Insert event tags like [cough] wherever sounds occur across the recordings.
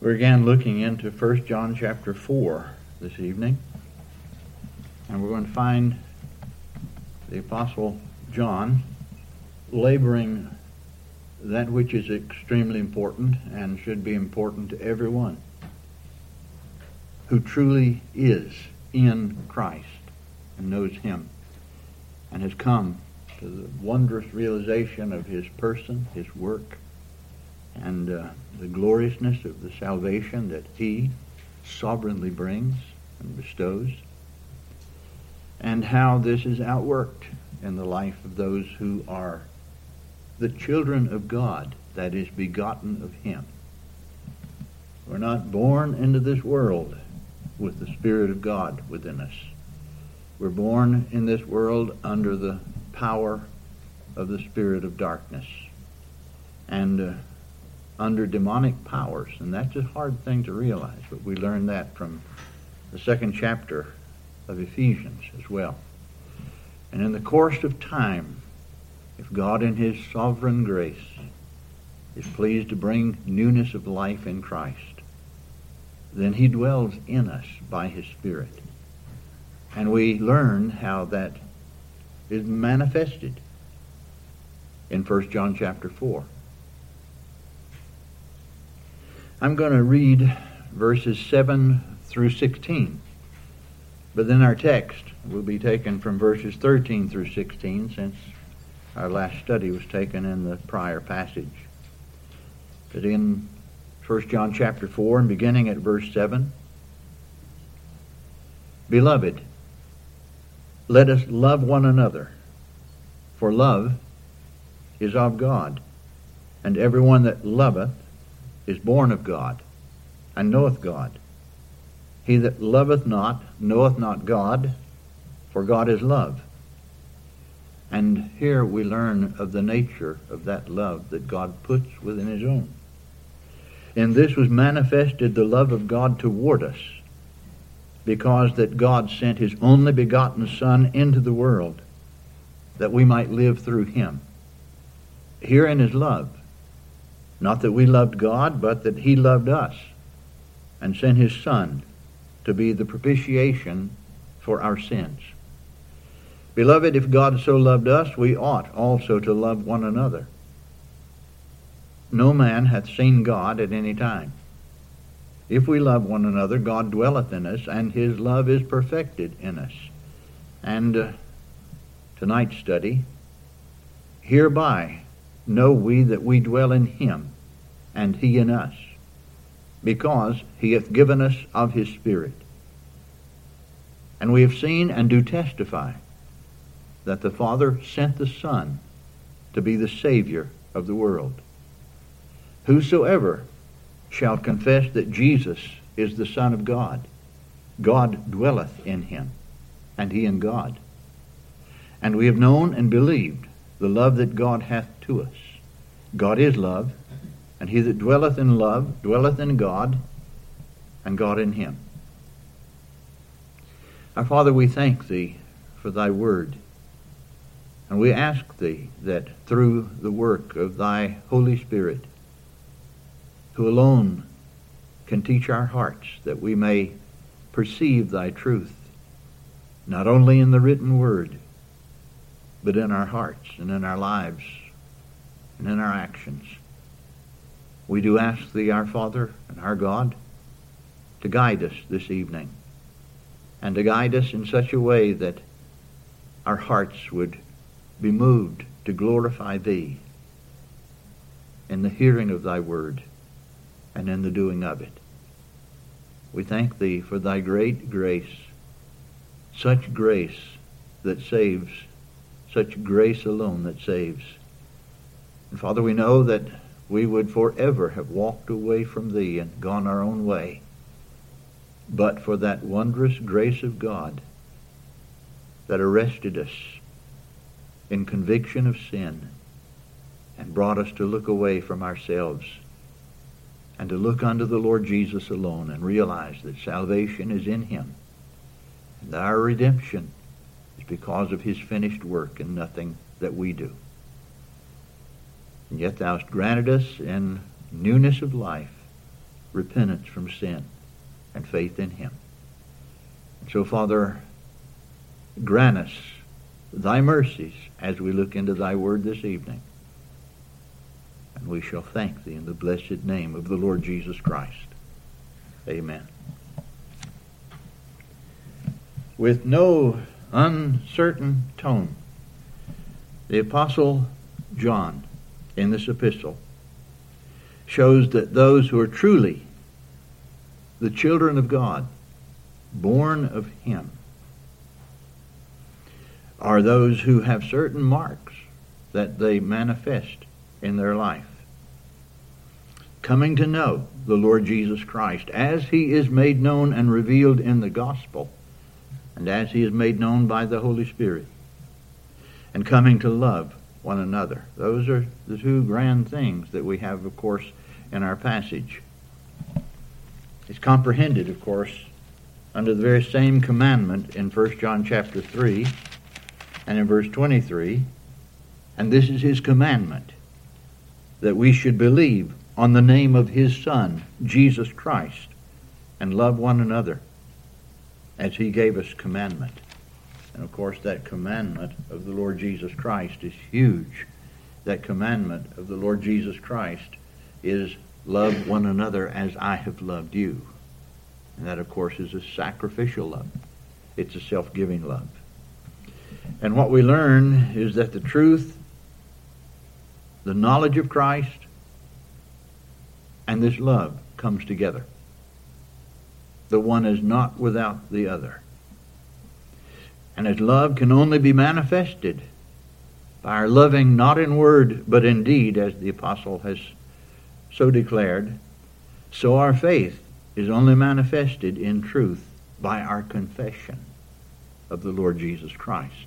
We're again looking into 1 John chapter 4 this evening. And we're going to find the Apostle John laboring that which is extremely important and should be important to everyone who truly is in Christ and knows Him and has come to the wondrous realization of His person, His work, and uh, the gloriousness of the salvation that He sovereignly brings and bestows, and how this is outworked in the life of those who are the children of God, that is, begotten of Him. We're not born into this world with the Spirit of God within us. We're born in this world under the power of the spirit of darkness. And uh, under demonic powers. And that's a hard thing to realize, but we learn that from the second chapter of Ephesians as well. And in the course of time, if God in his sovereign grace is pleased to bring newness of life in Christ, then he dwells in us by his Spirit. And we learn how that is manifested in 1 John chapter 4. I'm going to read verses 7 through 16. But then our text will be taken from verses 13 through 16 since our last study was taken in the prior passage. But in 1 John chapter 4 and beginning at verse 7, Beloved, let us love one another, for love is of God, and everyone that loveth is born of God, and knoweth God. He that loveth not knoweth not God, for God is love. And here we learn of the nature of that love that God puts within his own. In this was manifested the love of God toward us, because that God sent his only begotten Son into the world, that we might live through him. Herein is love, not that we loved God, but that he loved us and sent his Son to be the propitiation for our sins. Beloved, if God so loved us, we ought also to love one another. No man hath seen God at any time. If we love one another, God dwelleth in us, and his love is perfected in us. And uh, tonight's study, hereby know we that we dwell in him, and he in us, because he hath given us of his Spirit. And we have seen and do testify that the Father sent the Son to be the Savior of the world. Whosoever shall confess that Jesus is the Son of God, God dwelleth in him, and he in God. And we have known and believed the love that God hath to us. God is love, and he that dwelleth in love dwelleth in God, and God in him. Our Father, we thank thee for thy word. And we ask thee that through the work of thy Holy Spirit, who alone can teach our hearts, that we may perceive thy truth, not only in the written word, but in our hearts and in our lives and in our actions. We do ask thee, our Father and our God, to guide us this evening and to guide us in such a way that our hearts would be moved to glorify thee in the hearing of thy word and in the doing of it. We thank thee for thy great grace, such grace that saves, such grace alone that saves. And Father, we know that we would forever have walked away from thee and gone our own way, but for that wondrous grace of God that arrested us in conviction of sin and brought us to look away from ourselves and to look unto the Lord Jesus alone and realize that salvation is in him and our redemption because of his finished work and nothing that we do. And yet thou hast granted us in newness of life repentance from sin and faith in him. And so, Father, grant us thy mercies as we look into thy word this evening. And we shall thank thee in the blessed name of the Lord Jesus Christ. Amen. With no uncertain tone, the Apostle John in this epistle shows that those who are truly the children of God, born of Him, are those who have certain marks that they manifest in their life. Coming to know the Lord Jesus Christ as He is made known and revealed in the gospel, and as He is made known by the Holy Spirit, and coming to love one another. Those are the two grand things that we have, of course, in our passage. It's comprehended, of course, under the very same commandment in 1 John chapter 3 and in verse 23. And this is his commandment that we should believe on the name of his Son, Jesus Christ, and love one another as he gave us commandment. And of course, that commandment of the Lord Jesus Christ is huge. That commandment of the Lord Jesus Christ is love one another as I have loved you. And that, of course, is a sacrificial love. It's a self-giving love. And what we learn is that the truth, the knowledge of Christ, and this love comes together. The one is not without the other. And as love can only be manifested by our loving not in word but in deed, as the apostle has so declared, so our faith is only manifested in truth by our confession of the Lord Jesus Christ.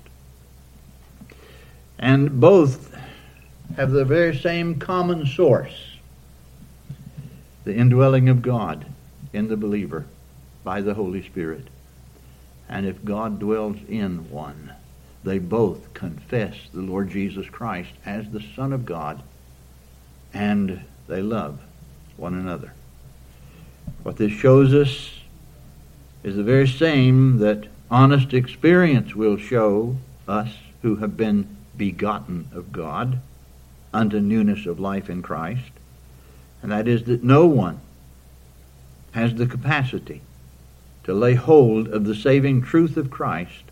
And both have the very same common source the indwelling of God in the believer by the Holy Spirit. And if God dwells in one, they both confess the Lord Jesus Christ as the Son of God, and they love one another. What this shows us is the very same that honest experience will show us who have been begotten of God unto newness of life in Christ, and that is that no one has the capacity to lay hold of the saving truth of Christ,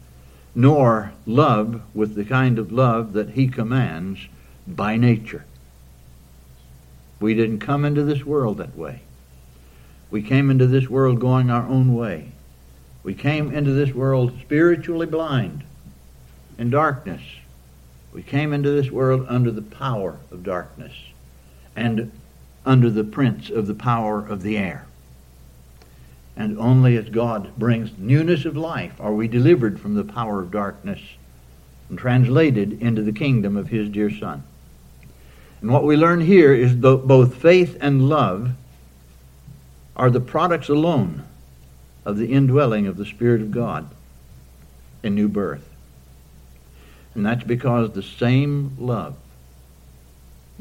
nor love with the kind of love that he commands by nature. We didn't come into this world that way. We came into this world going our own way. We came into this world spiritually blind, in darkness. We came into this world under the power of darkness and under the prince of the power of the air. And only as God brings newness of life are we delivered from the power of darkness and translated into the kingdom of His dear Son. And what we learn here is that both faith and love are the products alone of the indwelling of the Spirit of God in new birth. And that's because the same love,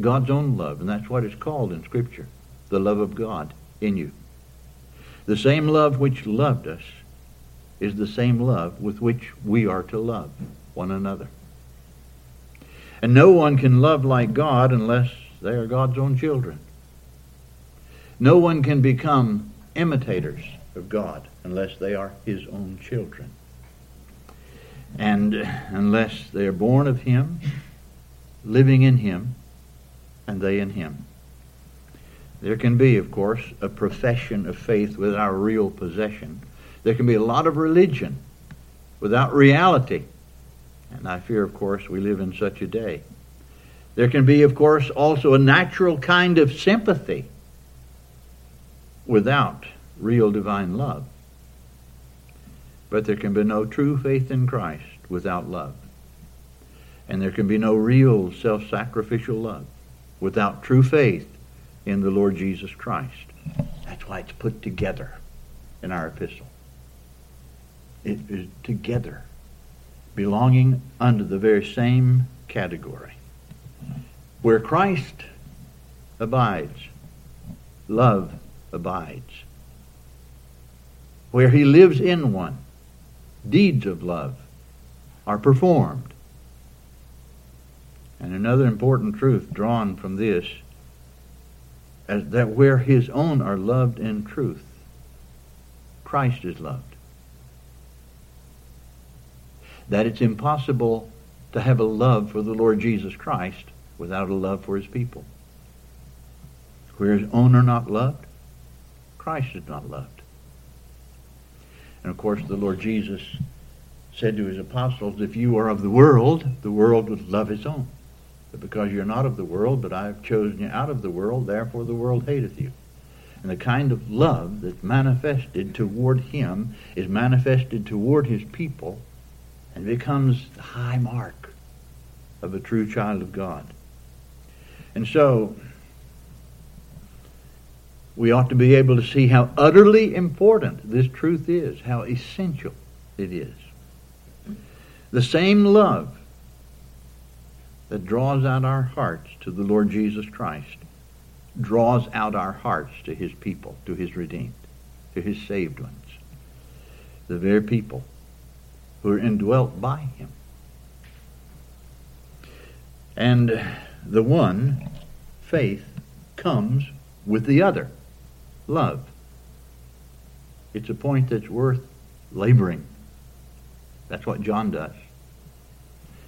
God's own love, and that's what it's called in Scripture, the love of God in you. The same love which loved us is the same love with which we are to love one another. And no one can love like God unless they are God's own children. No one can become imitators of God unless they are his own children. And unless they are born of him, living in him, and they in him. There can be, of course, a profession of faith without real possession. There can be a lot of religion without reality. And I fear, of course, we live in such a day. There can be, of course, also a natural kind of sympathy without real divine love. But there can be no true faith in Christ without love. And there can be no real self sacrificial love without true faith in the Lord Jesus Christ. That's why it's put together in our epistle. It is together, belonging under the very same category. Where Christ abides, love abides. Where he lives in one, deeds of love are performed. And another important truth drawn from this is that where his own are loved in truth, Christ is loved. That it's impossible to have a love for the Lord Jesus Christ without a love for his people. Where his own are not loved, Christ is not loved. And of course, the Lord Jesus said to his apostles, If you are of the world, the world would love its own. Because you're not of the world, but I have chosen you out of the world, therefore the world hateth you. And the kind of love that's manifested toward him is manifested toward his people and becomes the high mark of a true child of God. And so, we ought to be able to see how utterly important this truth is, how essential it is. The same love that draws out our hearts to the Lord Jesus Christ draws out our hearts to his people, to his redeemed, to his saved ones, the very people who are indwelt by him. And the one, faith, comes with the other, love. It's a point that's worth laboring. That's what John does.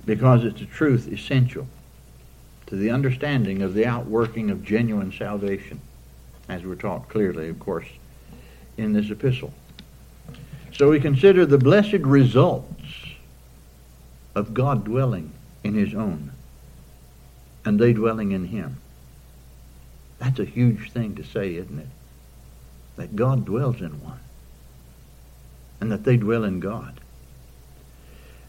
Because it's a truth essential to the understanding of the outworking of genuine salvation, as we're taught clearly, of course, in this epistle. So we consider the blessed results of God dwelling in his own and they dwelling in him. That's a huge thing to say, isn't it? That God dwells in one and that they dwell in God.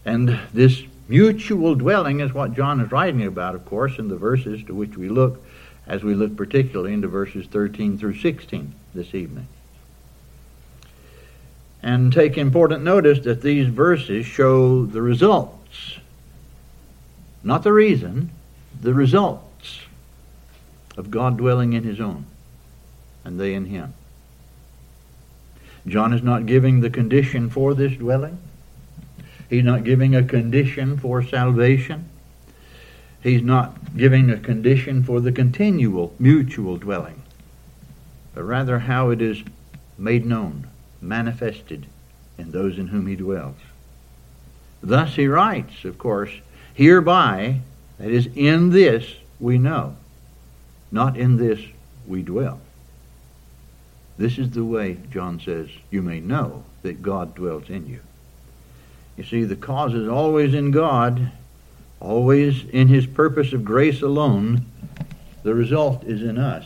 And this mutual dwelling is what John is writing about, of course, in the verses to which we look as we look particularly into verses 13 through 16 this evening. And take important notice that these verses show the results, not the reason, the results of God dwelling in his own, and they in him. John is not giving the condition for this dwelling. He's not giving a condition for salvation. He's not giving a condition for the continual mutual dwelling, but rather how it is made known, manifested in those in whom he dwells. Thus he writes, of course, hereby that is, in this we know, not in this we dwell. This is the way, John says, you may know that God dwells in you. You see, the cause is always in God, always in His purpose of grace alone. The result is in us.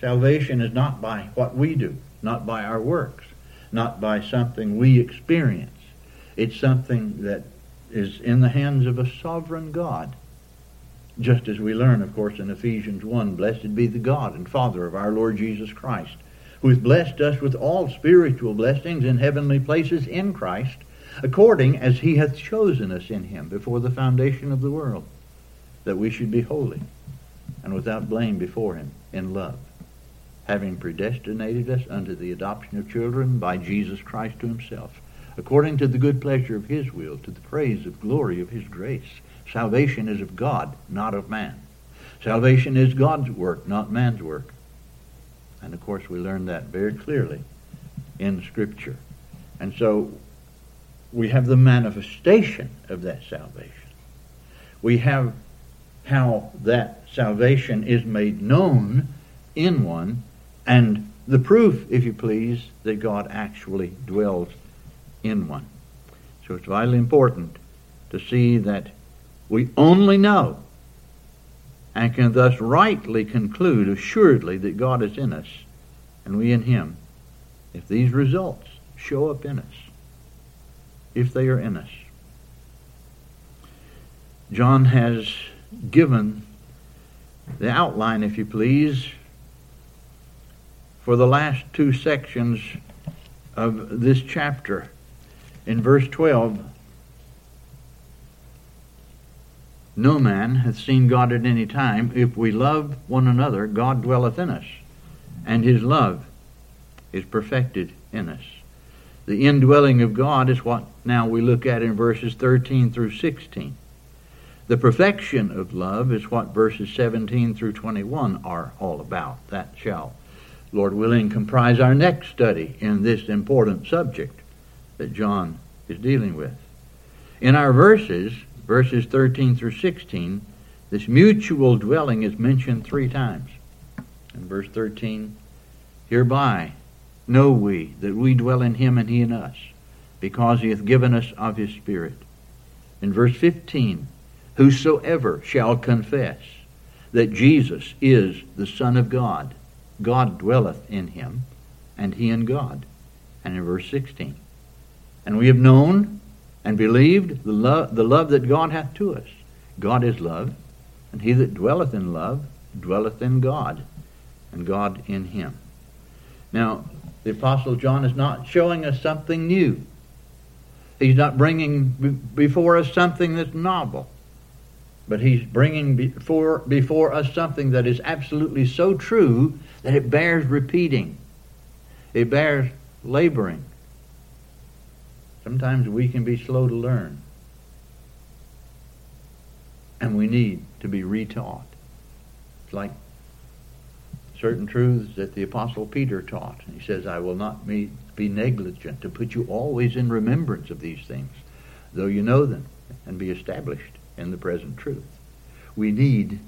Salvation is not by what we do, not by our works, not by something we experience. It's something that is in the hands of a sovereign God just as we learn, of course, in Ephesians 1, blessed be the God and Father of our Lord Jesus Christ, who has blessed us with all spiritual blessings in heavenly places in Christ, according as he hath chosen us in him before the foundation of the world, that we should be holy and without blame before him in love, having predestinated us unto the adoption of children by Jesus Christ to himself, according to the good pleasure of his will, to the praise of glory of his grace Salvation is of God, not of man. Salvation is God's work, not man's work. And of course, we learn that very clearly in Scripture. And so we have the manifestation of that salvation. We have how that salvation is made known in one, and the proof, if you please, that God actually dwells in one. So it's vitally important to see that we only know and can thus rightly conclude assuredly that God is in us and we in Him if these results show up in us, if they are in us. John has given the outline, if you please, for the last two sections of this chapter. In verse 12, No man hath seen God at any time. If we love one another, God dwelleth in us, and his love is perfected in us. The indwelling of God is what now we look at in verses 13 through 16. The perfection of love is what verses 17 through 21 are all about. That shall, Lord willing, comprise our next study in this important subject that John is dealing with. In our verses, verses 13 through 16, this mutual dwelling is mentioned three times. In verse 13, hereby know we that we dwell in him and he in us, because he hath given us of his Spirit. In verse 15, whosoever shall confess that Jesus is the Son of God, God dwelleth in him, and he in God. And in verse 16, and we have known and believed the love, the love that God hath to us. God is love, and he that dwelleth in love dwelleth in God, and God in him. Now, the Apostle John is not showing us something new. He's not bringing before us something that's novel. But he's bringing before, before us something that is absolutely so true that it bears repeating. It bears laboring. Sometimes we can be slow to learn. And we need to be retaught. It's like certain truths that the Apostle Peter taught. He says, I will not be, negligent to put you always in remembrance of these things, though you know them, and be established in the present truth. We need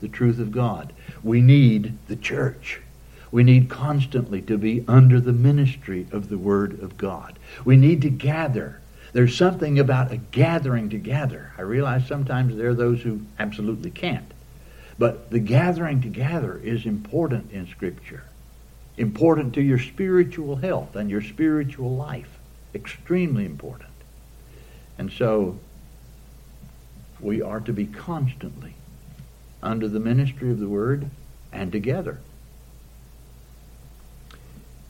the truth of God. We need the church. We need constantly to be under the ministry of the Word of God. We need to gather. There's something about a gathering together. I realize sometimes there are those who absolutely can't. But the gathering together is important in Scripture, important to your spiritual health and your spiritual life. Extremely important. And so we are to be constantly under the ministry of the Word and together.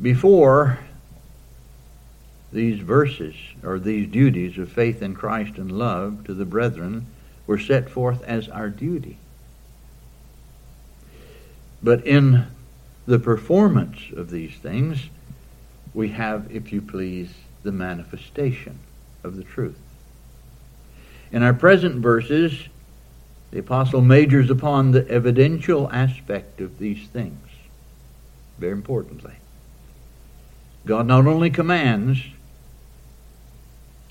Before these verses, or these duties of faith in Christ and love to the brethren, were set forth as our duty. But in the performance of these things, we have, if you please, the manifestation of the truth. In our present verses, the apostle majors upon the evidential aspect of these things, very importantly. God not only commands,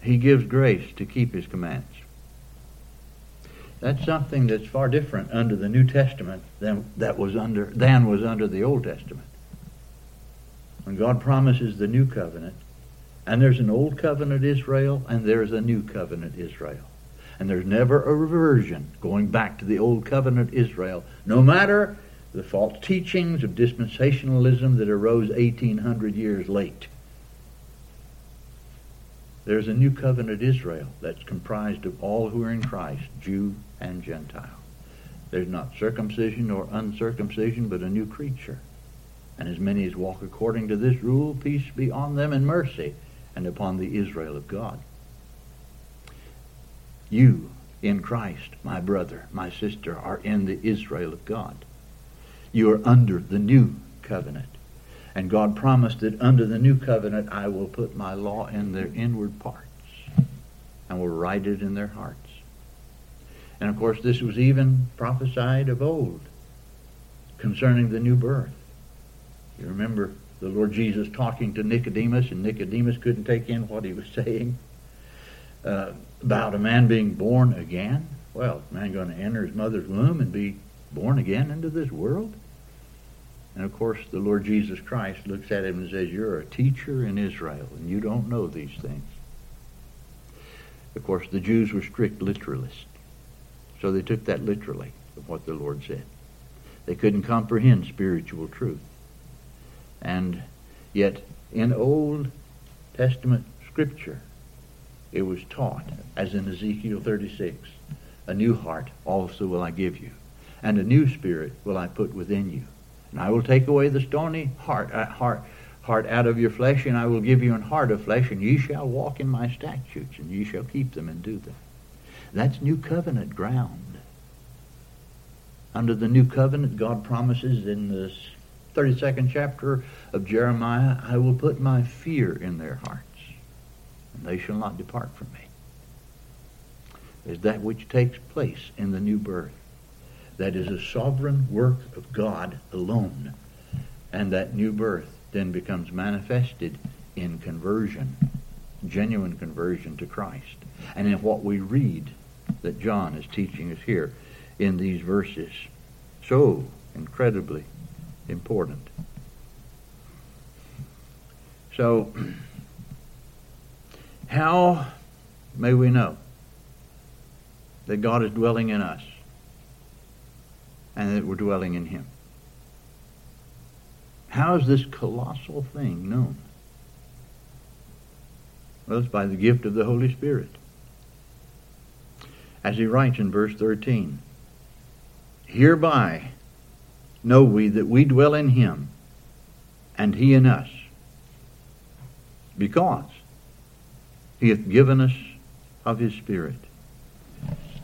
he gives grace to keep his commands. That's something that's far different under the New Testament than that was under than was under the Old Testament. When God promises the new covenant, and there's an old covenant Israel and there's a new covenant Israel. And there's never a reversion going back to the old covenant Israel, no matter the false teachings of dispensationalism that arose 1800 years late. There's a new covenant Israel that's comprised of all who are in Christ, Jew and Gentile. There's not circumcision or uncircumcision, but a new creature. And as many as walk according to this rule, peace be on them and mercy, and upon the Israel of God. You in Christ, my brother, my sister, are in the Israel of God. You are under the new covenant. And God promised that under the new covenant I will put my law in their inward parts and will write it in their hearts. And of course, this was even prophesied of old concerning the new birth. You remember the Lord Jesus talking to Nicodemus, and Nicodemus couldn't take in what he was [laughs] saying uh, about a man being born again. Well, man going to enter his mother's womb and be born again into this world? And of course, the Lord Jesus Christ looks at him and says, You're a teacher in Israel, and you don't know these things. Of course, the Jews were strict literalists. So they took that literally, of what the Lord said. They couldn't comprehend spiritual truth. And yet, in Old Testament Scripture, it was taught, as in Ezekiel 36, a new heart also will I give you, and a new spirit will I put within you. And I will take away the stony heart, uh, heart, heart out of your flesh, and I will give you an heart of flesh, and ye shall walk in my statutes, and ye shall keep them and do them. That's new covenant ground. Under the new covenant, God promises in the 32nd chapter of Jeremiah, I will put my fear in their hearts, and they shall not depart from me. Is that which takes place in the new birth. That is a sovereign work of God alone. And that new birth then becomes manifested in conversion, genuine conversion to Christ. And in what we read that John is teaching us here in these verses. So incredibly important. So, [clears throat] how may we know that God is dwelling in us and that we're dwelling in Him? How is this colossal thing known? Well, it's by the gift of the Holy Spirit. As he writes in verse 13, Hereby know we that we dwell in him, and he in us, because he hath given us of his Spirit.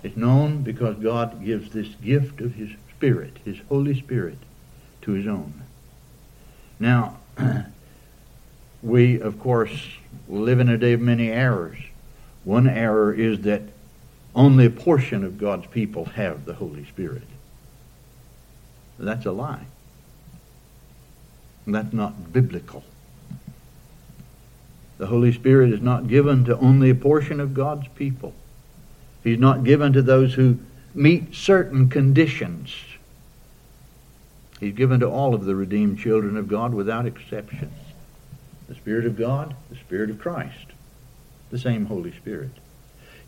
It's known because God gives this gift of his Spirit, his Holy Spirit, to his own. Now, [clears throat] we, of course, live in a day of many errors. One error is that only a portion of God's people have the Holy Spirit. That's a lie. That's not biblical. The Holy Spirit is not given to only a portion of God's people. He's not given to those who meet certain conditions. He's given to all of the redeemed children of God without exception. The Spirit of God, the Spirit of Christ, the same Holy Spirit.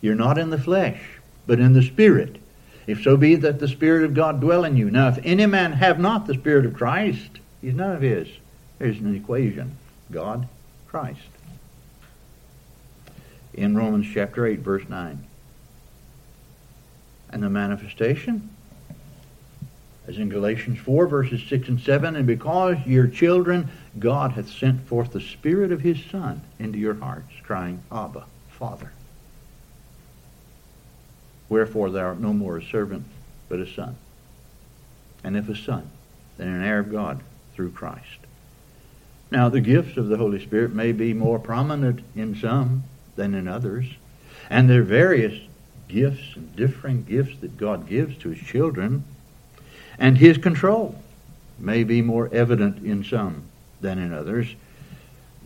You're not in the flesh, but in the Spirit. If so be that the Spirit of God dwell in you. Now, if any man have not the Spirit of Christ, he's none of his. There's an equation God, Christ. In Romans chapter 8, verse 9. And the manifestation, as in Galatians 4, verses 6 and 7, and because your children, God hath sent forth the Spirit of his Son into your hearts, crying, Abba, Father. Wherefore thou art no more a servant, but a son. And if a son, then an heir of God through Christ. Now, the gifts of the Holy Spirit may be more prominent in some than in others. And there are various gifts and differing gifts that God gives to his children. And his control may be more evident in some than in others.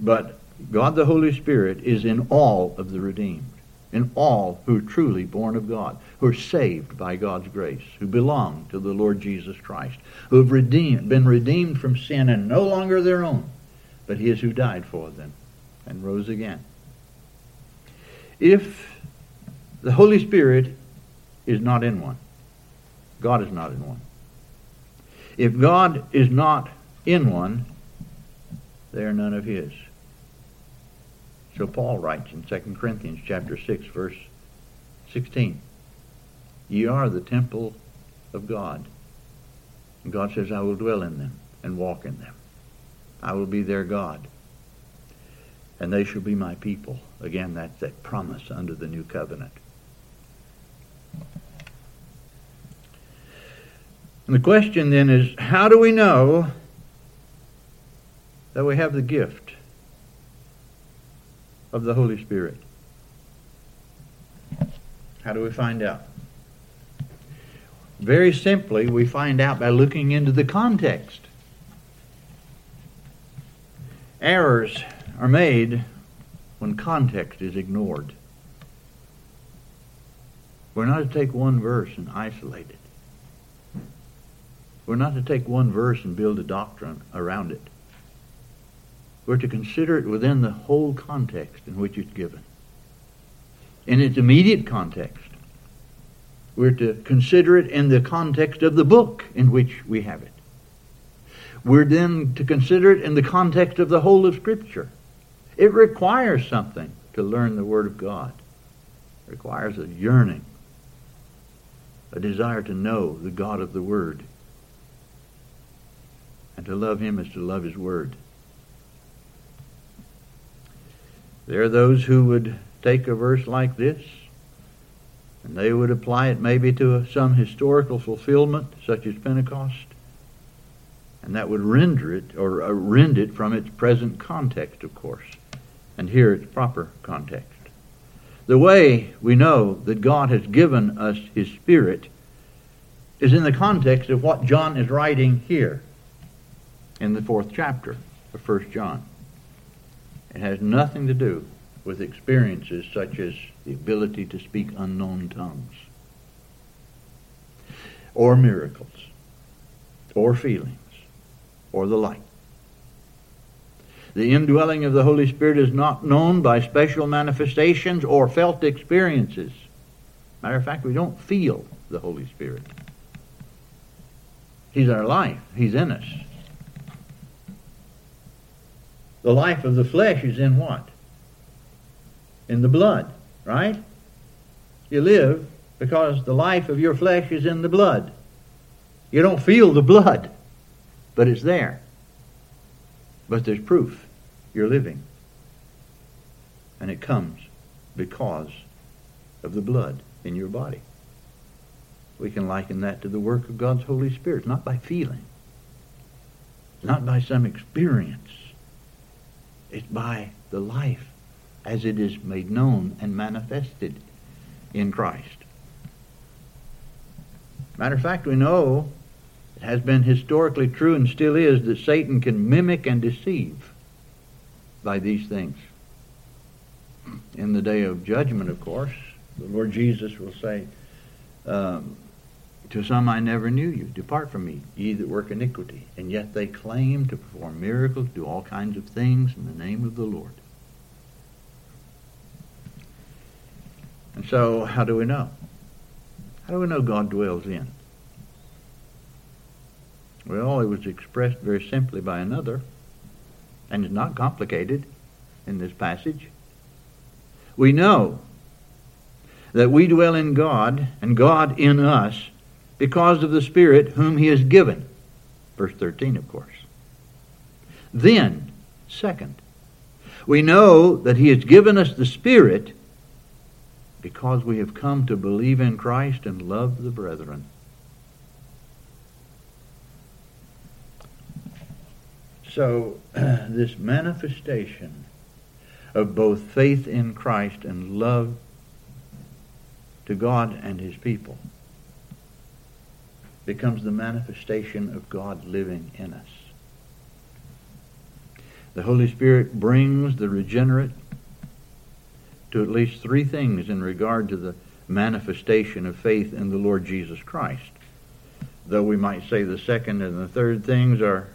But God the Holy Spirit is in all of the redeemed in all who are truly born of God, who are saved by God's grace, who belong to the Lord Jesus Christ, who have redeemed, been redeemed from sin and no longer their own, but his who died for them and rose again. If the Holy Spirit is not in one, God is not in one. If God is not in one, they are none of his. So Paul writes in 2 Corinthians chapter 6 verse 16, Ye are the temple of God. And God says, I will dwell in them and walk in them. I will be their God. And they shall be my people. Again, that's that promise under the new covenant. And the question then is, how do we know that we have the gift of the Holy Spirit. How do we find out? Very simply, we find out by looking into the context. Errors are made when context is ignored. We're not to take one verse and isolate it. We're not to take one verse and build a doctrine around it. We're to consider it within the whole context in which it's given. In its immediate context, we're to consider it in the context of the book in which we have it. We're then to consider it in the context of the whole of Scripture. It requires something to learn the Word of God. It requires a yearning, a desire to know the God of the Word. And to love Him is to love His Word. There are those who would take a verse like this and they would apply it maybe to some historical fulfillment, such as Pentecost, And that would render it, or uh, rend it from its present context, of course, and here its proper context. The way we know that God has given us His Spirit is in the context of what John is writing here in the fourth chapter of 1 John. It has nothing to do with experiences such as the ability to speak unknown tongues, or miracles, or feelings, or the like. The indwelling of the Holy Spirit is not known by special manifestations or felt experiences. Matter of fact, we don't feel the Holy Spirit. He's our life. He's in us. The life of the flesh is in what? In the blood, right? You live because the life of your flesh is in the blood. You don't feel the blood, but it's there. But there's proof you're living. And it comes because of the blood in your body. We can liken that to the work of God's Holy Spirit, not by feeling, not by some experience. It's by the life as it is made known and manifested in Christ. Matter of fact, we know it has been historically true and still is that Satan can mimic and deceive by these things. In the day of judgment, of course, the Lord Jesus will say, um, to some I never knew you. Depart from me, ye that work iniquity. And yet they claim to perform miracles, do all kinds of things in the name of the Lord. And so, how do we know? How do we know God dwells in? Well, it was expressed very simply by another, and it's not complicated in this passage. We know that we dwell in God and God in us because of the Spirit whom he has given. Verse 13, of course. Then, second, we know that he has given us the Spirit because we have come to believe in Christ and love the brethren. So, [clears throat] this manifestation of both faith in Christ and love to God and his people becomes the manifestation of God living in us. The Holy Spirit brings the regenerate to at least three things in regard to the manifestation of faith in the Lord Jesus Christ. Though we might say the second and the third things are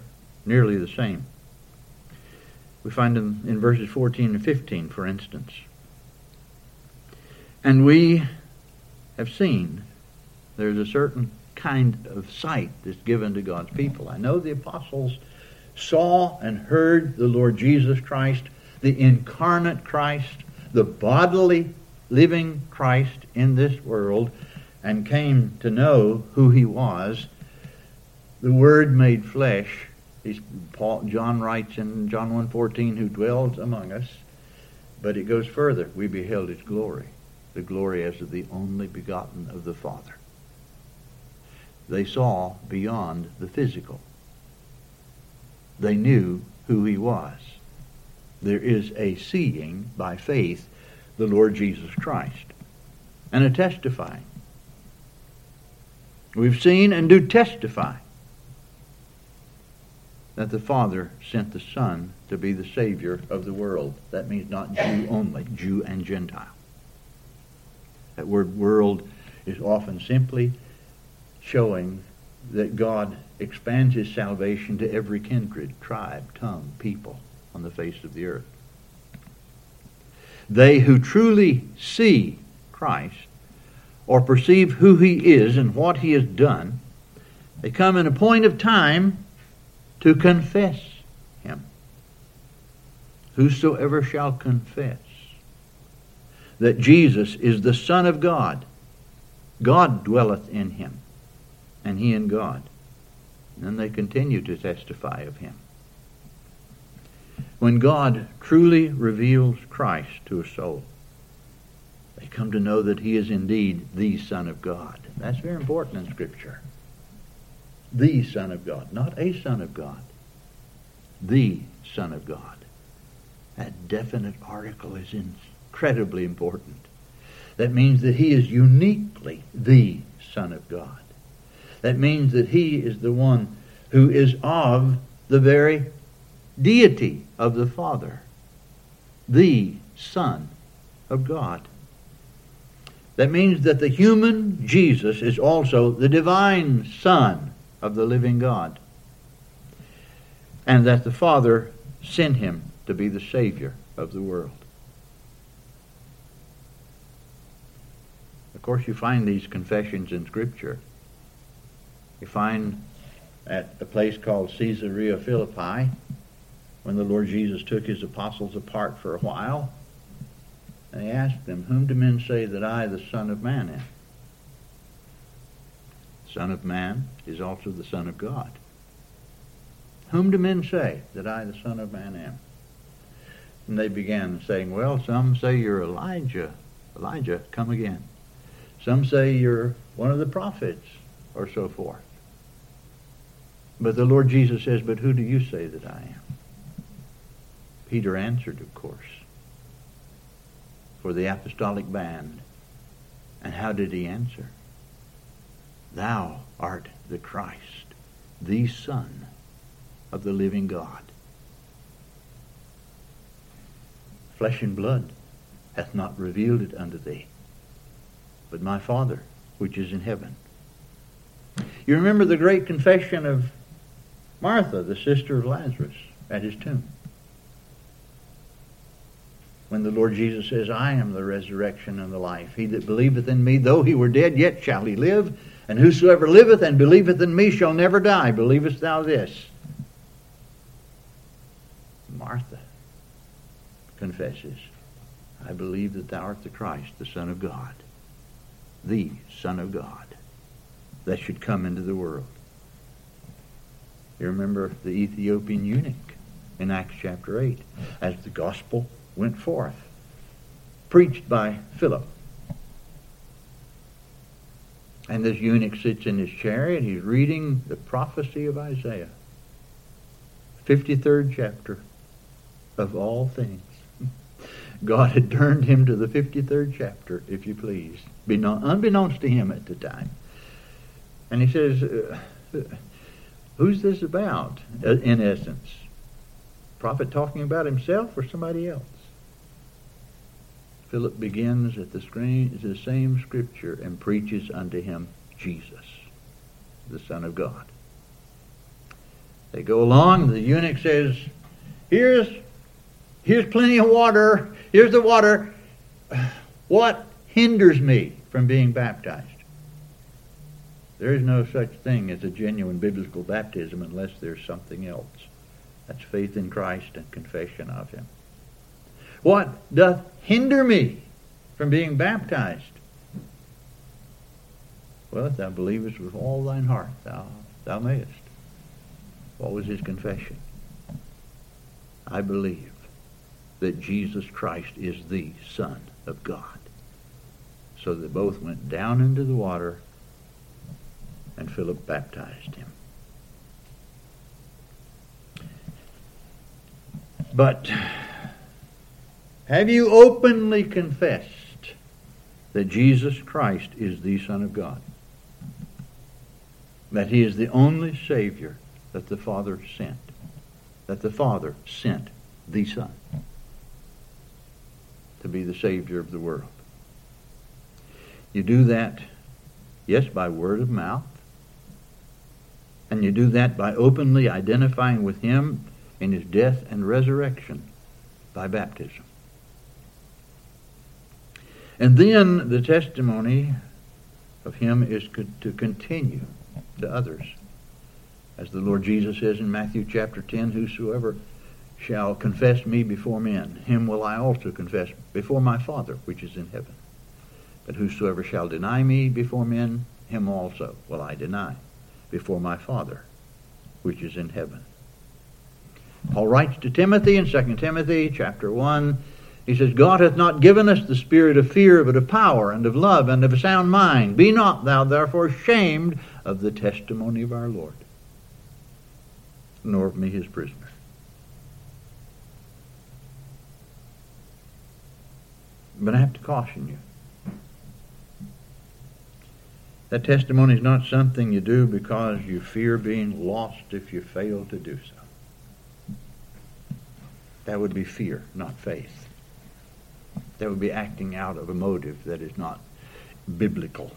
nearly the same. We find them in verses 14 and 15, for instance. And we have seen there's a certain kind of sight that's given to God's people. I know the apostles saw and heard the Lord Jesus Christ, the incarnate Christ, the bodily living Christ in this world, and came to know who he was. The Word made flesh. Paul, John writes in John 1.14, who dwells among us. But it goes further. We beheld his glory, the glory as of the only begotten of the Father they saw beyond the physical. They knew who he was. There is a seeing by faith the Lord Jesus Christ and a testifying. We've seen and do testify that the Father sent the Son to be the Savior of the world. That means not Jew only, Jew and Gentile. That word world is often simply showing that God expands his salvation to every kindred, tribe, tongue, people on the face of the earth. They who truly see Christ or perceive who he is and what he has done, they come in a point of time to confess him. Whosoever shall confess that Jesus is the Son of God, God dwelleth in him and he and God. And then they continue to testify of him. When God truly reveals Christ to a soul, they come to know that he is indeed the Son of God. That's very important in Scripture. the Son of God, not a Son of God, the Son of God. That definite article is incredibly important. That means that he is uniquely the Son of God. That means that he is the one who is of the very deity of the Father, the Son of God. That means that the human Jesus is also the divine Son of the living God. And that the Father sent him to be the Savior of the world. Of course, you find these confessions in Scripture. You find at a place called Caesarea Philippi, when the Lord Jesus took his apostles apart for a while, and he asked them, Whom do men say that I, the Son of Man, am? Son of Man is also the Son of God. Whom do men say that I, the Son of Man, am? And they began saying, Well, some say you're Elijah. Elijah, come again. Some say you're one of the prophets, or so forth. But the Lord Jesus says, But who do you say that I am? Peter answered, of course, for the apostolic band. And how did he answer? Thou art the Christ, the Son of the living God. Flesh and blood hath not revealed it unto thee, but my Father which is in heaven. You remember the great confession of Martha, the sister of Lazarus, at his tomb. When the Lord Jesus says, I am the resurrection and the life. He that believeth in me, though he were dead, yet shall he live. And whosoever liveth and believeth in me shall never die. Believest thou this? Martha confesses, I believe that thou art the Christ, the Son of God, the Son of God, that should come into the world. You remember the Ethiopian eunuch in Acts chapter 8 as the gospel went forth, preached by Philip. And this eunuch sits in his chariot. He's reading the prophecy of Isaiah, 53rd chapter of all things. God had turned him to the 53rd chapter, if you please, unbeknownst to him at the time. And he says, uh, Who's this about, uh, in essence? Prophet talking about himself or somebody else? Philip begins at the, screen, the same scripture and preaches unto him Jesus, the Son of God. They go along, the eunuch says, Here's here's plenty of water, here's the water. [sighs] What hinders me from being baptized? There is no such thing as a genuine biblical baptism unless there's something else. That's faith in Christ and confession of Him. What doth hinder me from being baptized? Well, if thou believest with all thine heart, thou, thou mayest. What was his confession? I believe that Jesus Christ is the Son of God. So they both went down into the water and Philip baptized him. But have you openly confessed that Jesus Christ is the Son of God? That he is the only Savior that the Father sent? That the Father sent the Son to be the Savior of the world? You do that, yes, by word of mouth, and you do that by openly identifying with him in his death and resurrection by baptism. And then the testimony of him is to continue to others. As the Lord Jesus says in Matthew chapter 10, Whosoever shall confess me before men, him will I also confess before my Father which is in heaven. But whosoever shall deny me before men, him also will I deny before my Father, which is in heaven. Paul writes to Timothy in 2 Timothy chapter 1, he says, God hath not given us the spirit of fear, but of power and of love and of a sound mind. Be not thou therefore ashamed of the testimony of our Lord. nor of me his prisoner. But I have to caution you. That testimony is not something you do because you fear being lost if you fail to do so. That would be fear, not faith. That would be acting out of a motive that is not biblical,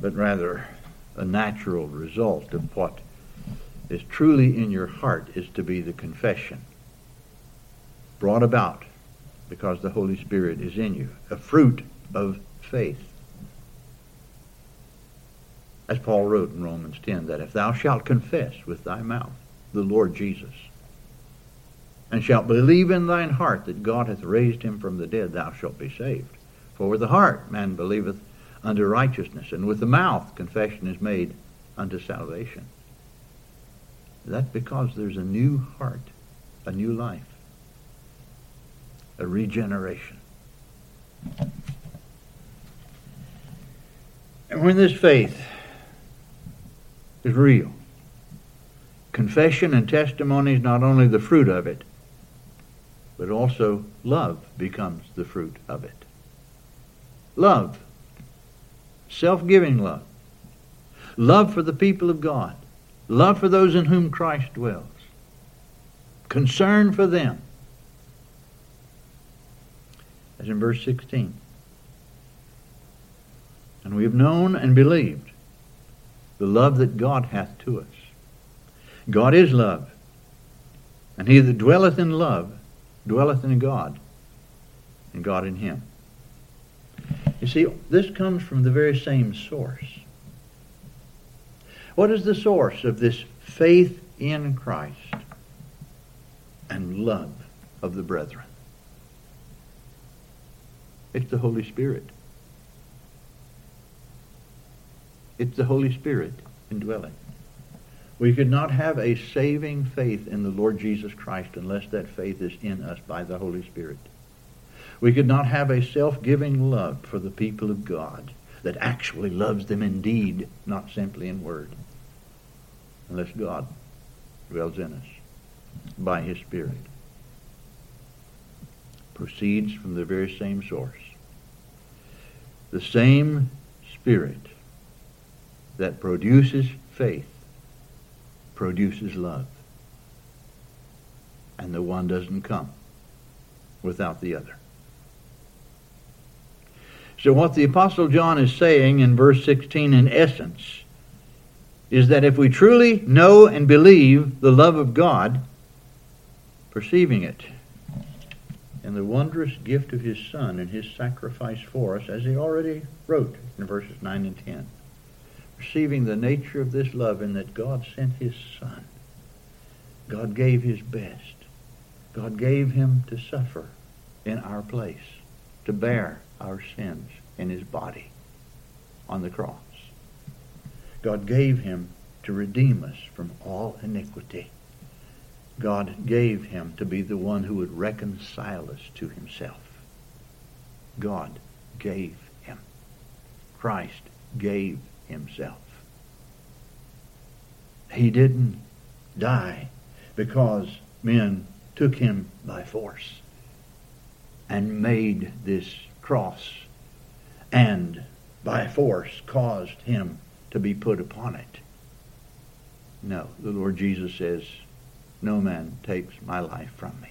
but rather a natural result of what is truly in your heart is to be the confession brought about because the Holy Spirit is in you, a fruit of faith. As Paul wrote in Romans 10, that if thou shalt confess with thy mouth the Lord Jesus, and shalt believe in thine heart that God hath raised him from the dead, thou shalt be saved. For with the heart man believeth unto righteousness, and with the mouth confession is made unto salvation. That's because there's a new heart, a new life, a regeneration. And when this faith is real, confession and testimony is not only the fruit of it, but also love becomes the fruit of it. Love. Self giving love. Love for the people of God. Love for those in whom Christ dwells. Concern for them. As in verse 16. And we have known and believed the love that God hath to us. God is love. And he that dwelleth in love dwelleth in God, and God in him. You see, this comes from the very same source. What is the source of this faith in Christ and love of the brethren? It's the Holy Spirit. It's the Holy Spirit indwelling. We could not have a saving faith in the Lord Jesus Christ unless that faith is in us by the Holy Spirit. We could not have a self-giving love for the people of God that actually loves them indeed, not simply in word, unless God dwells in us by his Spirit. Proceeds from the very same source. The same Spirit that produces faith produces love. And the one doesn't come without the other. So, what the Apostle John is saying in verse 16, in essence, is that if we truly know and believe the love of God, perceiving it and the wondrous gift of his Son and his sacrifice for us, as he already wrote in verses 9 and 10, perceiving the nature of this love in that God sent his Son. God gave his best. God gave him to suffer in our place, to bear our sins in his body on the cross. God gave him to redeem us from all iniquity. God gave him to be the one who would reconcile us to himself. God gave him. Christ gave himself. He didn't die because men took him by force and made this cross and by force caused him to be put upon it. No, the Lord Jesus says, No man takes my life from me.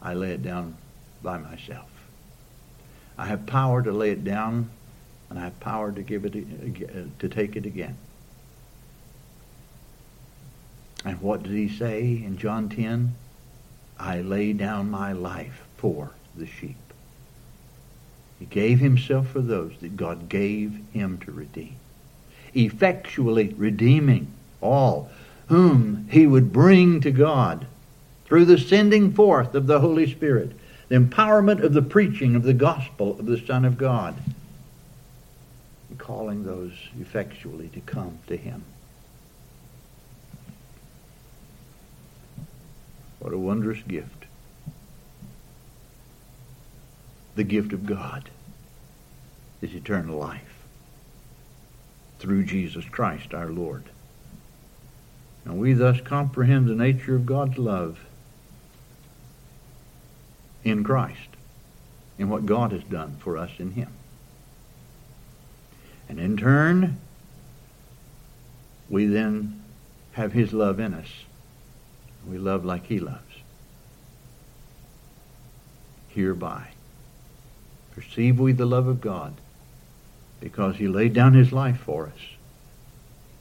I lay it down by myself. I have power to lay it down and I have power to give it to take it again. And what did he say in John 10? I lay down my life for the sheep. He gave himself for those that God gave him to redeem. Effectually redeeming all whom he would bring to God through the sending forth of the Holy Spirit, the empowerment of the preaching of the gospel of the Son of God calling those effectually to come to him. What a wondrous gift. The gift of God is eternal life through Jesus Christ our Lord. And we thus comprehend the nature of God's love in Christ, in what God has done for us in Him. And in turn, we then have His love in us. We love like He loves. Hereby perceive we the love of God because He laid down His life for us.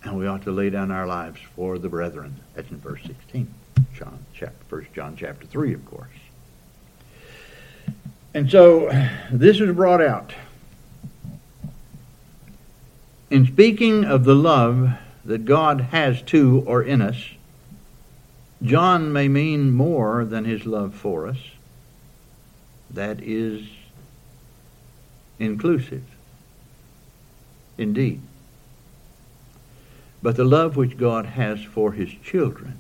And we ought to lay down our lives for the brethren. That's in verse 16. John chapter, 1 John chapter 3, of course. And so this is brought out. In speaking of the love that God has to or in us, John may mean more than his love for us. That is inclusive. Indeed. But the love which God has for his children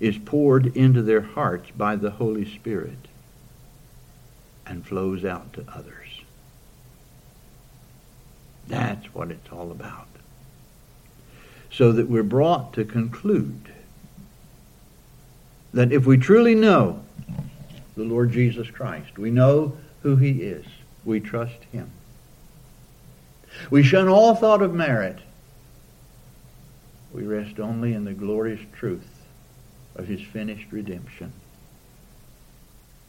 is poured into their hearts by the Holy Spirit and flows out to others. That's what it's all about. So that we're brought to conclude that if we truly know the Lord Jesus Christ, we know who he is, we trust him. We shun all thought of merit. We rest only in the glorious truth of his finished redemption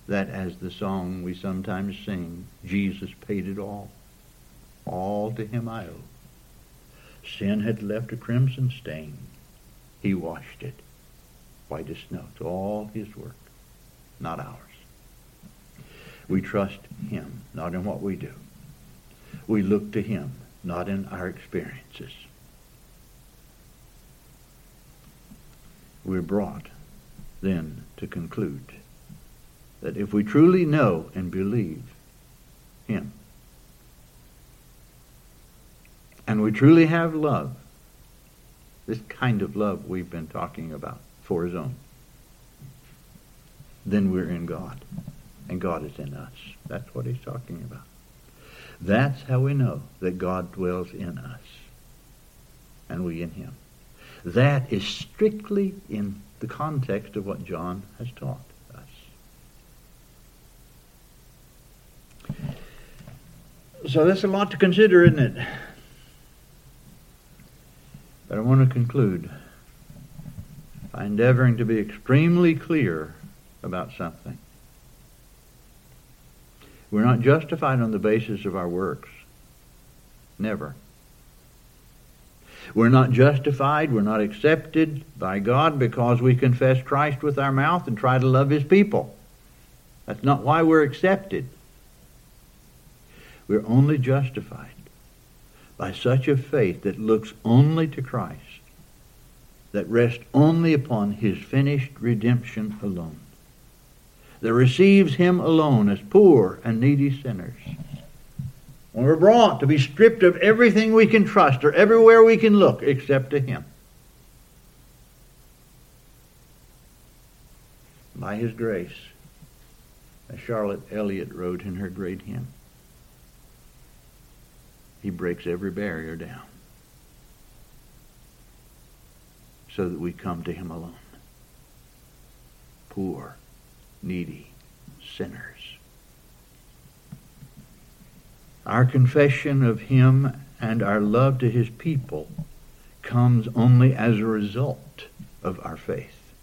that as the song we sometimes sing, Jesus paid it all. All to him I owe. Sin had left a crimson stain. He washed it white as snow. It's all his work, not ours. We trust him, not in what we do. We look to him, not in our experiences. We're brought then to conclude that if we truly know and believe Him, and we truly have love, this kind of love we've been talking about for His own, then we're in God, and God is in us. That's what He's talking about. That's how we know that God dwells in us, and we in Him. That is strictly in the context of what John has taught. Us. So that's a lot to consider, isn't it? But I want to conclude by endeavoring to be extremely clear about something. We're not justified on the basis of our works. Never. We're not justified, we're not accepted by God because we confess Christ with our mouth and try to love His people. That's not why we're accepted. We're only justified by such a faith that looks only to Christ, that rests only upon his finished redemption alone, that receives him alone as poor and needy sinners. When we're brought to be stripped of everything we can trust or everywhere we can look except to him. By his grace, as Charlotte Elliott wrote in her great hymn, he breaks every barrier down so that we come to Him alone. Poor, needy, sinners. Our confession of Him and our love to His people comes only as a result of our faith,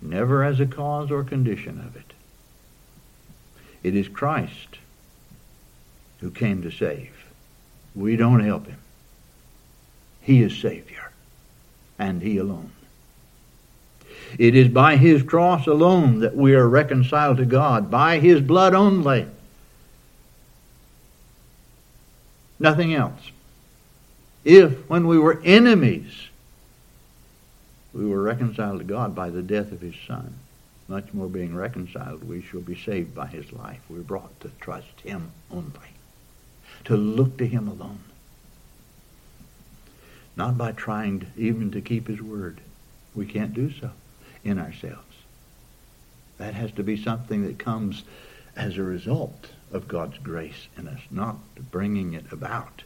never as a cause or condition of it. It is Christ who came to save. We don't help him. He is Savior, and He alone. It is by His cross alone that we are reconciled to God, by His blood only. Nothing else. If, when we were enemies, we were reconciled to God by the death of His Son, much more being reconciled, we shall be saved by His life. We're brought to trust Him only to look to Him alone. Not by trying to, even to keep His word. We can't do so in ourselves. That has to be something that comes as a result of God's grace in us, not bringing it about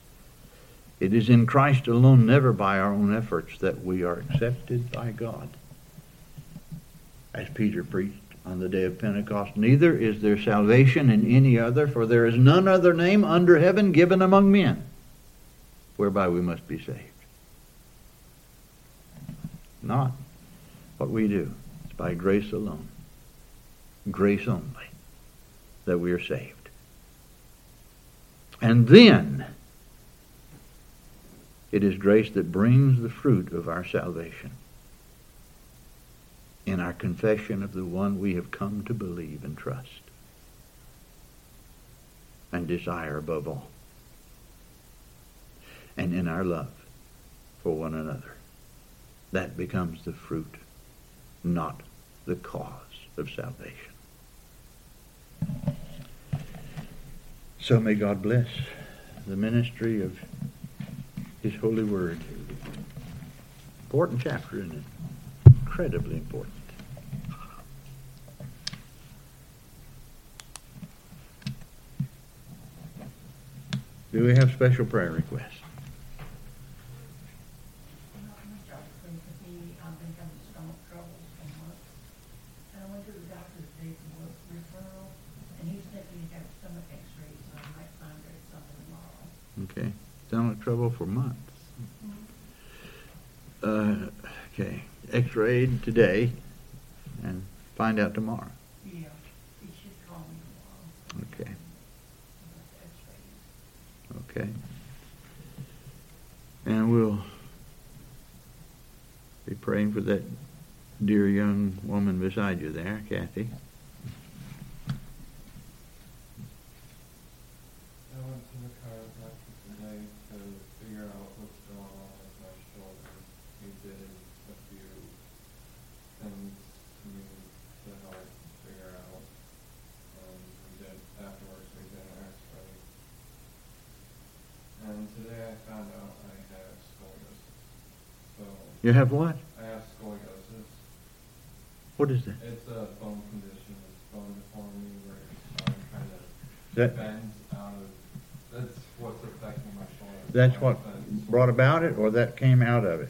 It is in Christ alone, never by our own efforts, that we are accepted by God. As Peter preached on the day of Pentecost, neither is there salvation in any other, for there is none other name under heaven given among men whereby we must be saved. Not what we do. It's by grace alone, grace only, that we are saved. And then, it is grace that brings the fruit of our salvation in our confession of the one we have come to believe and trust and desire above all, and in our love for one another. That becomes the fruit, not the cause of salvation. So may God bless the ministry of his holy word. Important chapter, isn't it? Incredibly important. Do we have special prayer requests? Okay. Stomach trouble for months. Uh, okay. X-rayed today and find out tomorrow. Yeah, he should call me tomorrow. Okay. About the X-rays. Okay. And we'll be praying for that dear young woman beside you there, Kathy. I went to the chiropractor today to figure out what's going on with my shoulder. He did a few things to me to help figure out. Um, we did, afterwards we did an x-ray. And today I found out I have scoliosis. So, You have what? I have scoliosis. What is that? It's a bone condition, it's bone deformity where your um, spine kind of That bends out of, that's what's affecting my shoulder. that's what brought about it, or that came out of it?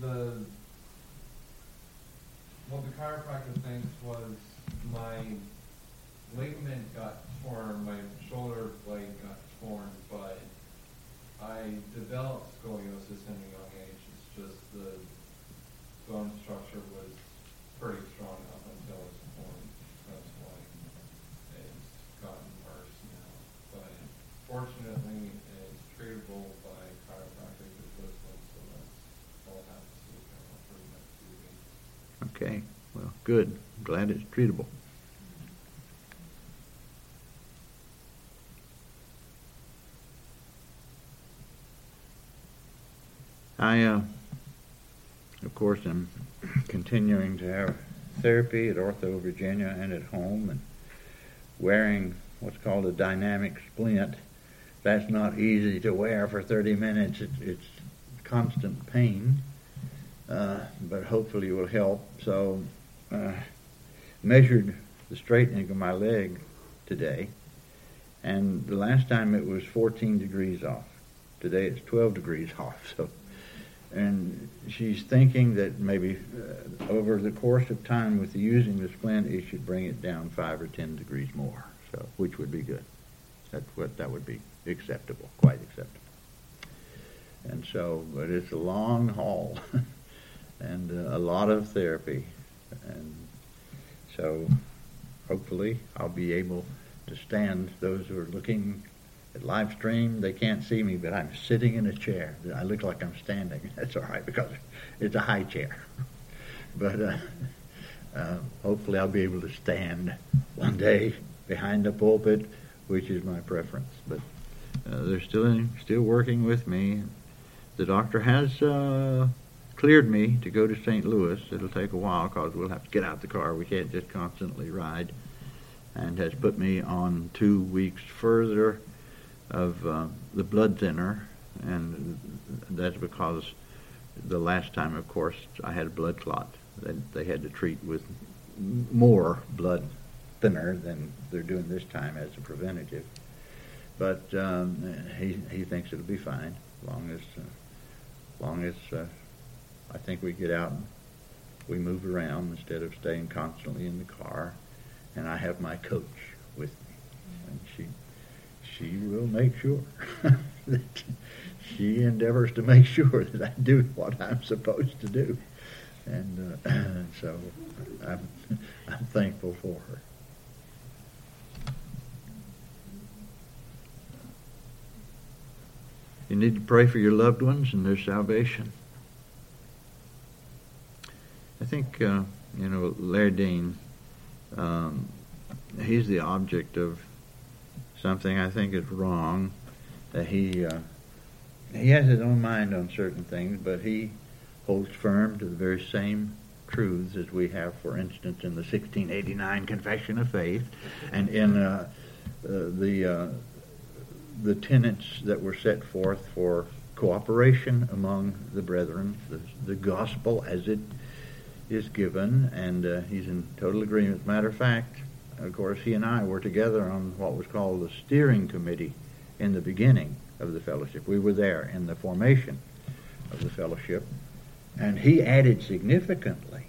The, what the chiropractor thinks was my ligament got torn, my shoulder blade got torn, I developed scoliosis in a young age. It's just the bone structure was pretty strong up until it's torn. That's why it's gotten worse now. But fortunately, it's treatable by chiropractic so that's all to the. Okay. Well, good. Glad it's treatable. I, uh, of course, am continuing to have therapy at Ortho Virginia and at home and wearing what's called a dynamic splint. That's not easy to wear for 30 minutes. It, it's constant pain, uh, but hopefully it will help. So, uh, measured the straightening of my leg today, and the last time it was 14 degrees off. Today it's 12 degrees [laughs] off. So, and she's thinking that maybe uh, over the course of time with the using the splint, it should bring it down five or 10 degrees more. So, which would be good. That's what that would be acceptable, quite acceptable. And so, but it's a long haul, [laughs] and uh, a lot of therapy, and so hopefully I'll be able to stand. Those who are looking live stream, they can't see me, but I'm sitting in a chair. I look like I'm standing. [laughs] That's all right because it's a high chair. [laughs] But uh, uh, hopefully I'll be able to stand one day behind the pulpit, which is my preference. But uh, they're still still working with me. The doctor has uh, cleared me to go to St. Louis. It'll take a while because we'll have to get out the car. We can't just constantly ride. And has put me on two weeks further of uh, the blood thinner, and that's because the last time, of course, I had a blood clot that they had to treat with more blood thinner than they're doing this time as a preventative. but um, he he thinks it'll be fine long as uh, long as uh, I think we get out and we move around instead of staying constantly in the car, and I have my coach with me, and she she will make sure [laughs] that she endeavors to make sure that I do what I'm supposed to do, and uh, [clears throat] so I'm I'm thankful for her. You need to pray for your loved ones and their salvation. I think, uh, you know, Lairdine, um, he's the object of something I think is wrong. That he uh, he has his own mind on certain things, but he holds firm to the very same truths as we have, for instance, in the 1689 Confession of Faith, and in uh, uh, the uh, the tenets that were set forth for cooperation among the brethren, the, the gospel as it is given, and uh, he's in total agreement. As a matter of fact, of course, he and I were together on what was called the steering committee in the beginning of the fellowship. We were there in the formation of the fellowship, and he added significantly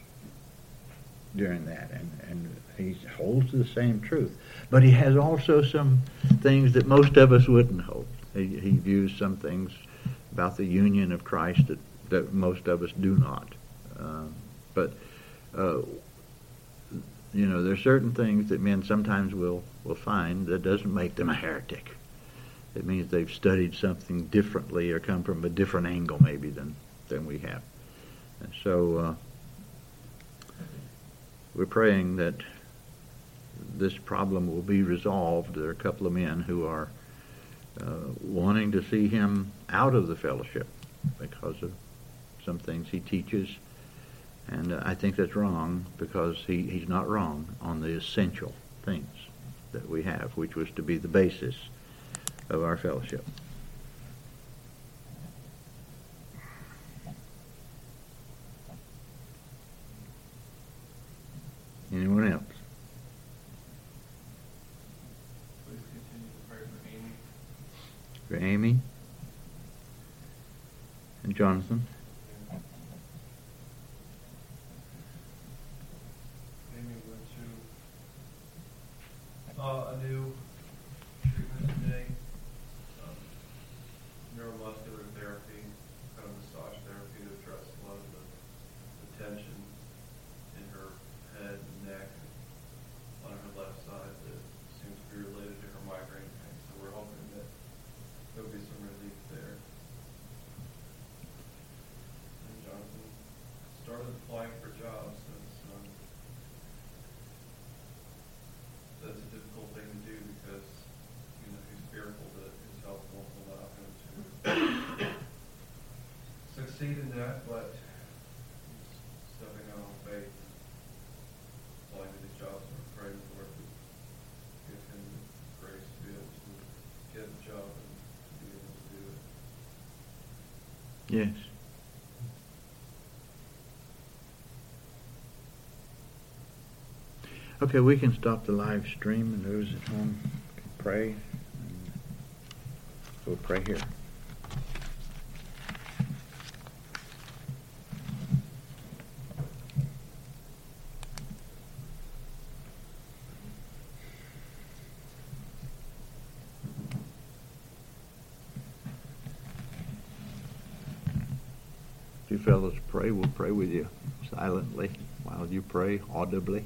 during that, and, and he holds the same truth. But he has also some things that most of us wouldn't hold. He, he views some things about the union of Christ that, that most of us do not. Um, but uh, you know, there are certain things that men sometimes will will find that doesn't make them a heretic. It means they've studied something differently or come from a different angle maybe than than we have. And so uh, we're praying that this problem will be resolved. There are a couple of men who are uh, wanting to see him out of the fellowship because of some things he teaches and uh, I think that's wrong because he, he's not wrong on the essential things that we have, which was to be the basis of our fellowship. Anyone else? Please continue to pray for Amy. For Amy? And Jonathan? Amy went uh, a new treatment today, um, neuromuscular therapy, kind of massage therapy to address a lot of the, the tension in her head and neck on her left side that seems to be related to her migraine pain. So we're hoping that there'll be some relief there. And Jonathan started applying for jobs. That's, um, that's a difficult thing to do because, you know, he's fearful that his health won't allow him to succeed in that, but stepping out on faith, applying to these jobs, and praying the Lord would give him the grace to be able to get a job and to be able to do it. Yes. Okay, we can stop the live stream and those at home can pray. And We'll pray here. If you fellows pray, we'll pray with you silently while you pray audibly.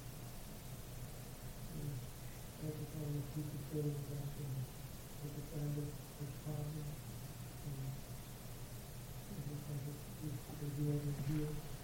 the teacher that the family was problem and it was like it was.